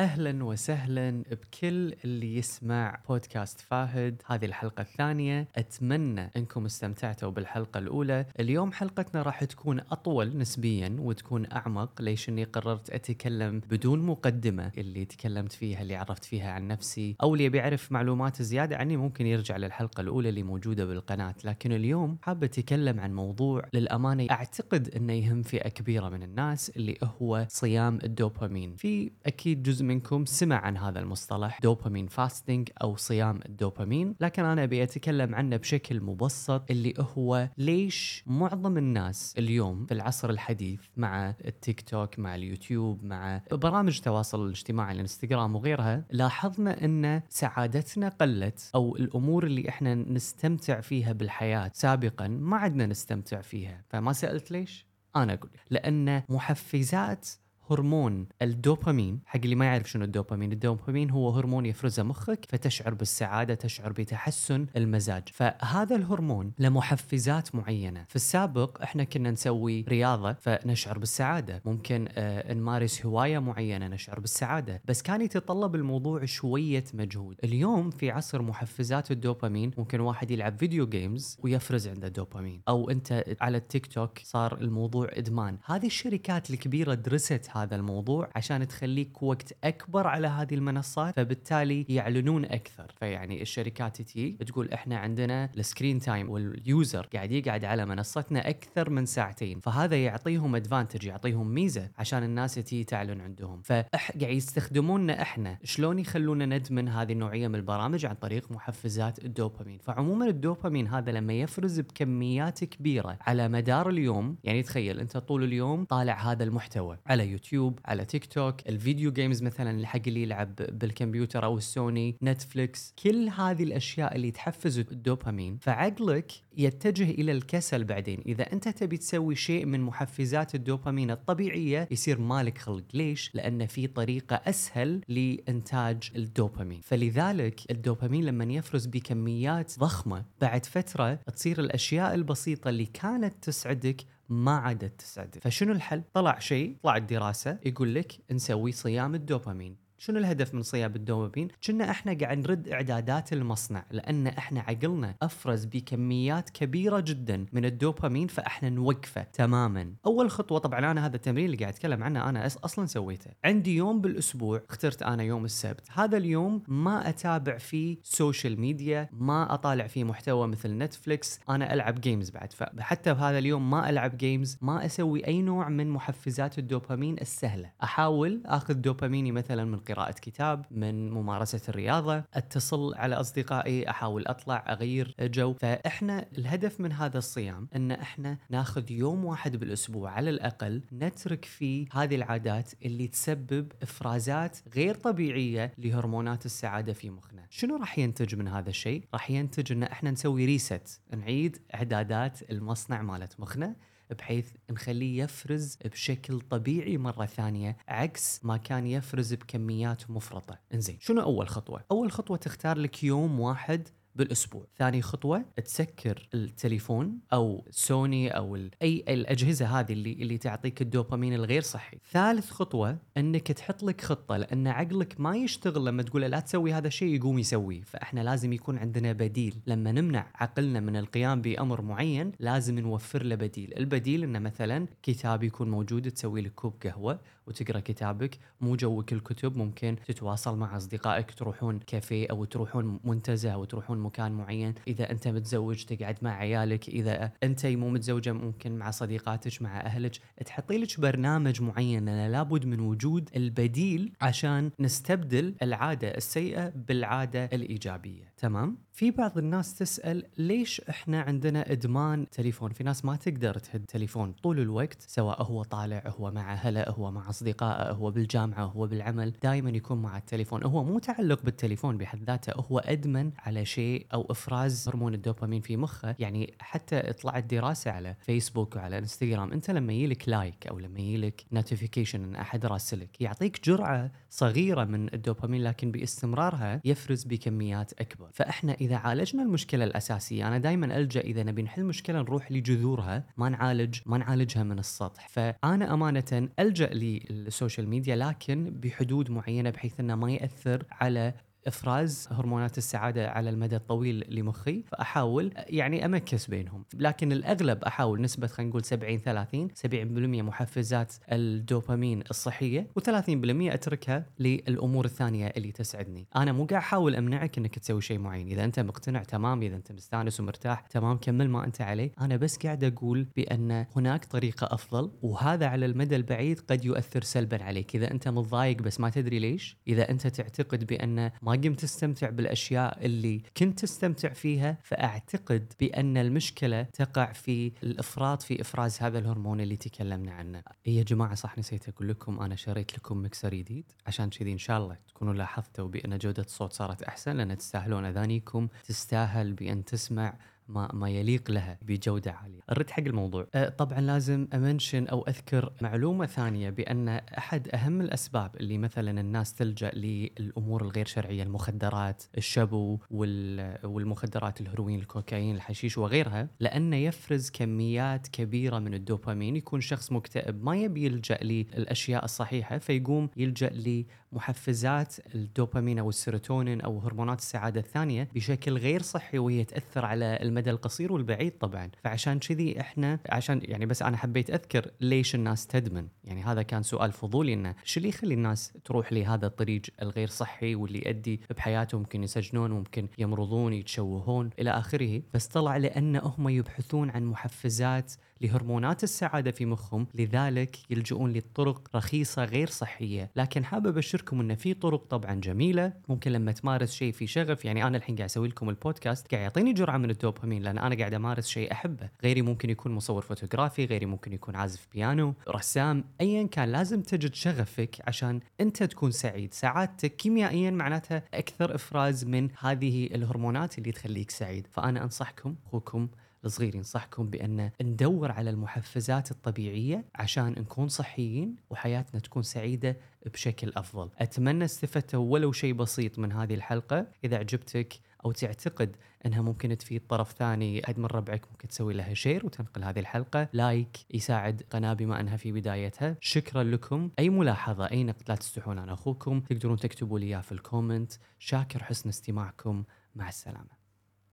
أهلا وسهلا بكل اللي يسمع بودكاست فاهد. هذه الحلقة الثانية. أتمنى أنكم استمتعتوا بالحلقة الأولى. اليوم حلقتنا راح تكون أطول نسبيا وتكون أعمق ليش إني قررت أتكلم بدون مقدمة؟ اللي تكلمت فيها اللي عرفت فيها عن نفسي أو اللي بيعرف معلومات زيادة عني ممكن يرجع للحلقة الأولى اللي موجودة بالقناة. لكن اليوم حاب أتكلم عن موضوع للأمانة أعتقد إنه يهم فئة كبيرة من الناس اللي هو صيام الدوبامين. في أكيد جزء منكم سمع عن هذا المصطلح دوبامين فاستنج أو صيام الدوبامين لكن أنا أبي أتكلم عنه بشكل مبسط اللي هو ليش معظم الناس اليوم في العصر الحديث مع التيك توك مع اليوتيوب مع برامج التواصل الاجتماعي الانستغرام وغيرها لاحظنا أن سعادتنا قلت أو الأمور اللي إحنا نستمتع فيها بالحياة سابقا ما عدنا نستمتع فيها. فما سألت ليش؟ أنا أقول لأن محفزات هرمون الدوبامين حق اللي ما يعرف شنو الدوبامين الدوبامين هو هرمون يفرزه مخك فتشعر بالسعادة تشعر بتحسن المزاج. فهذا الهرمون له محفزات معينة. في السابق إحنا كنا نسوي رياضة فنشعر بالسعادة. ممكن آه نمارس هواية معينة نشعر بالسعادة. بس كان يتطلب الموضوع شوية مجهود. اليوم في عصر محفزات الدوبامين ممكن واحد يلعب video games ويفرز عنده دوبامين. أو أنت على التيك توك صار الموضوع إدمان. هذه الشركات الكبيرة درست هذا الموضوع عشان تخليك وقت أكبر على هذه المنصات فبالتالي يعلنون أكثر. فيعني الشركات تجي تقول إحنا عندنا ال screen time وال user قاعد يقعد على منصتنا أكثر من ساعتين. فهذا يعطيهم advantage يعطيهم ميزة عشان الناس تجي تعلن عندهم. فقاعد يستخدموننا إحنا. شلون يخلونا ندمن هذه النوعية من البرامج؟ عن طريق محفزات الدوبامين. فعموما الدوبامين هذا لما يفرز بكميات كبيرة على مدار اليوم يعني تخيل أنت طول اليوم طالع هذا المحتوى على يوتيوب. على تيك توك ال video games مثلا الحق اللي يلعب بالكمبيوتر أو السوني نتفليكس كل هذه الأشياء اللي تحفز الدوبامين. فعقلك يتجه إلى الكسل بعدين. إذا أنت تبي تسوي شيء من محفزات الدوبامين الطبيعية يصير مالك خلق. ليش؟ لأن في طريقة أسهل لإنتاج الدوبامين. فلذلك الدوبامين لما يفرز بكميات ضخمة بعد فترة تصير الأشياء البسيطة اللي كانت تسعدك ما عادت تسعدك. فشنو الحل؟ طلع شيء طلعت دراسه يقول لك نسوي صيام الدوبامين. شنو الهدف من صيام الدوبامين؟ كأنا إحنا قاعد نرد إعدادات المصنع لأن إحنا عقلنا أفرز بكميات كبيرة جدا من الدوبامين فإحنا نوقفه تماما. أول خطوة طبعا أنا هذا التمرين اللي قاعد أتكلم عنه أنا أصلا سويته. عندي يوم بالأسبوع اخترت أنا يوم السبت، هذا اليوم ما أتابع فيه social media، ما أطالع فيه محتوى مثل نتفليكس، أنا ألعب games بعد فحتى بهذا اليوم ما ألعب games، ما أسوي أي نوع من محفزات الدوبامين السهلة. أحاول آخذ دوباميني مثلا من قراءة كتاب من ممارسة الرياضة أتصل على أصدقائي أحاول أطلع أغير جو. فإحنا الهدف من هذا الصيام أن إحنا ناخذ يوم واحد بالأسبوع على الأقل نترك فيه هذه العادات اللي تسبب إفرازات غير طبيعية لهرمونات السعادة في مخنا. شنو راح ينتج من هذا الشيء؟ راح ينتج أن إحنا نسوي ريست نعيد إعدادات المصنع مالت مخنا. بحيث نخليه يفرز بشكل طبيعي مرة ثانية عكس ما كان يفرز بكميات مفرطة إنزين شنو أول خطوة؟ أول خطوة تختار لك يوم واحد بالأسبوع. ثاني خطوة تسكر التليفون أو سوني أو أي الأجهزة هذه اللي اللي تعطيك الدوبامين الغير صحي. ثالث خطوة إنك تحط لك خطة لأن عقلك ما يشتغل لما تقول لا تسوي هذا الشيء يقوم يسويه. فإحنا لازم يكون عندنا بديل. لما نمنع عقلنا من القيام بأمر معين لازم نوفر له بديل. البديل إنه مثلا كتاب يكون موجود تسوي لك كوب قهوة وتقرأ كتابك. مو جوك الكتب ممكن تتواصل مع أصدقائك تروحون كافيه أو تروحون منتزه أو تروحون مكان معين. إذا أنت متزوج تقعد مع عيالك. إذا أنت مو متزوجة ممكن مع صديقاتك مع أهلك. تحطي لك برنامج معين. لأن لابد من وجود البديل عشان نستبدل العادة السيئة بالعادة الإيجابية. تمام؟ في بعض الناس تسأل ليش إحنا عندنا إدمان تليفون؟ في ناس ما تقدر تهد تليفون طول الوقت سواء هو طالع هو مع أهله هو مع اصدقائه هو بالجامعة هو بالعمل دائما يكون مع التليفون. هو مو تعلق بالتليفون بحد ذاته هو أدمن على شيء أو إفراز هرمون الدوبامين في مخه. يعني حتى طلعت دراسة على فيسبوك وعلى انستغرام أنت لما يجيلك like أو لما يجيلك notification إن أحد راسلك يعطيك جرعة صغيرة من الدوبامين لكن باستمرارها يفرز بكميات أكبر. فإحنا إذا عالجنا المشكلة الأساسية أنا دائما ألجأ إذا نبي نحل مشكلة نروح لجذورها ما نعالج ما نعالجها من السطح. فأنا أمانة ألجأ لل social media لكن بحدود معينة بحيث إنه ما يأثر على إفراز هرمونات السعادة على المدى الطويل لمخي فأحاول يعني أ mix بينهم. لكن الأغلب أحاول نسبة خلينا نقول 70 30 70% محفزات الدوبامين الصحية و30% أتركها للأمور الثانية اللي تسعدني. أنا مو قاعد أحاول أمنعك إنك تسوي شيء معين. إذا أنت مقتنع تمام. إذا أنت مستانس ومرتاح تمام. كمل ما أنت عليه. أنا بس قاعد أقول بأن هناك طريقة أفضل وهذا على المدى البعيد قد يؤثر سلبا عليك. إذا أنت متضايق بس ما تدري ليش إذا أنت تعتقد بأن ما قمت تستمتع بالأشياء اللي كنت تستمتع فيها فأعتقد بأن المشكلة تقع في الإفراط في إفراز هذا الهرمون اللي تكلمنا عنه. يا جماعة صح نسيت أقول لكم أنا شريت لكم مكسر جديد عشان كذي إن شاء الله تكونوا لاحظتوا بأن جودة الصوت صارت أحسن لأن تستاهلون أذانيكم تستاهل بأن تسمع ما ما يليق لها بجودة عالية. الرد حق الموضوع أه طبعا لازم أ mention أو أذكر معلومة ثانية بأن أحد أهم الأسباب اللي مثلا الناس تلجأ للأمور الغير شرعية المخدرات، الشبو والمخدرات الهروين، الكوكايين، الحشيش وغيرها لأنه يفرز كميات كبيرة من الدوبامين يكون شخص مكتئب ما يبي يلجأ للأشياء الصحيحة فيقوم يلجأ لمحفزات الدوبامين أو السيروتونين أو هرمونات السعادة الثانية بشكل غير صحي وهي تأثر على المدى القصير والبعيد طبعا. فعشان كذي إحنا عشان يعني بس أنا حبيت أذكر ليش الناس تدمن. يعني هذا كان سؤال فضولي إنه شو اللي يخلي الناس تروح لهذا الطريق الغير صحي واللي يؤدي بحياتهم ممكن يسجنون ممكن يمرضون يتشوهون إلى آخره. بس طلع لأن هم يبحثون عن محفزات لهرمونات السعادة في مخهم. لذلك يلجؤون لطرق رخيصة غير صحية. لكن حابب أبشركم أن في طرق طبعا جميلة. ممكن لما تمارس شيء في شغف يعني أنا الحين قاعد أسوي لكم البودكاست قاعد يعطيني جرعة من الدوبامين. لأن أنا قاعد أمارس شيء أحبه. غيري ممكن يكون مصور فوتوغرافي غيري ممكن يكون عازف بيانو رسام أيا كان. لازم تجد شغفك عشان أنت تكون سعيد. سعادتك كيميائيا معناتها أكثر إفراز من هذه الهرمونات اللي تخليك سعيد. فأنا أنصحكم أخوكم الصغير ينصحكم بأن ندور على المحفزات الطبيعية عشان نكون صحيين وحياتنا تكون سعيدة بشكل أفضل. أتمنى استفدتوا ولو شيء بسيط من هذه الحلقة. إذا عجبتك أو تعتقد أنها ممكن تفيد طرف ثاني احد من ربعك ممكن تسوي لها share وتنقل هذه الحلقة. like يساعد قناة بما أنها في بدايتها. شكرا لكم. أي ملاحظة أي نقد لا تستحون أنا أخوكم تقدرون تكتبوا لي في ال comment شاكر حسن استماعكم. مع السلامة.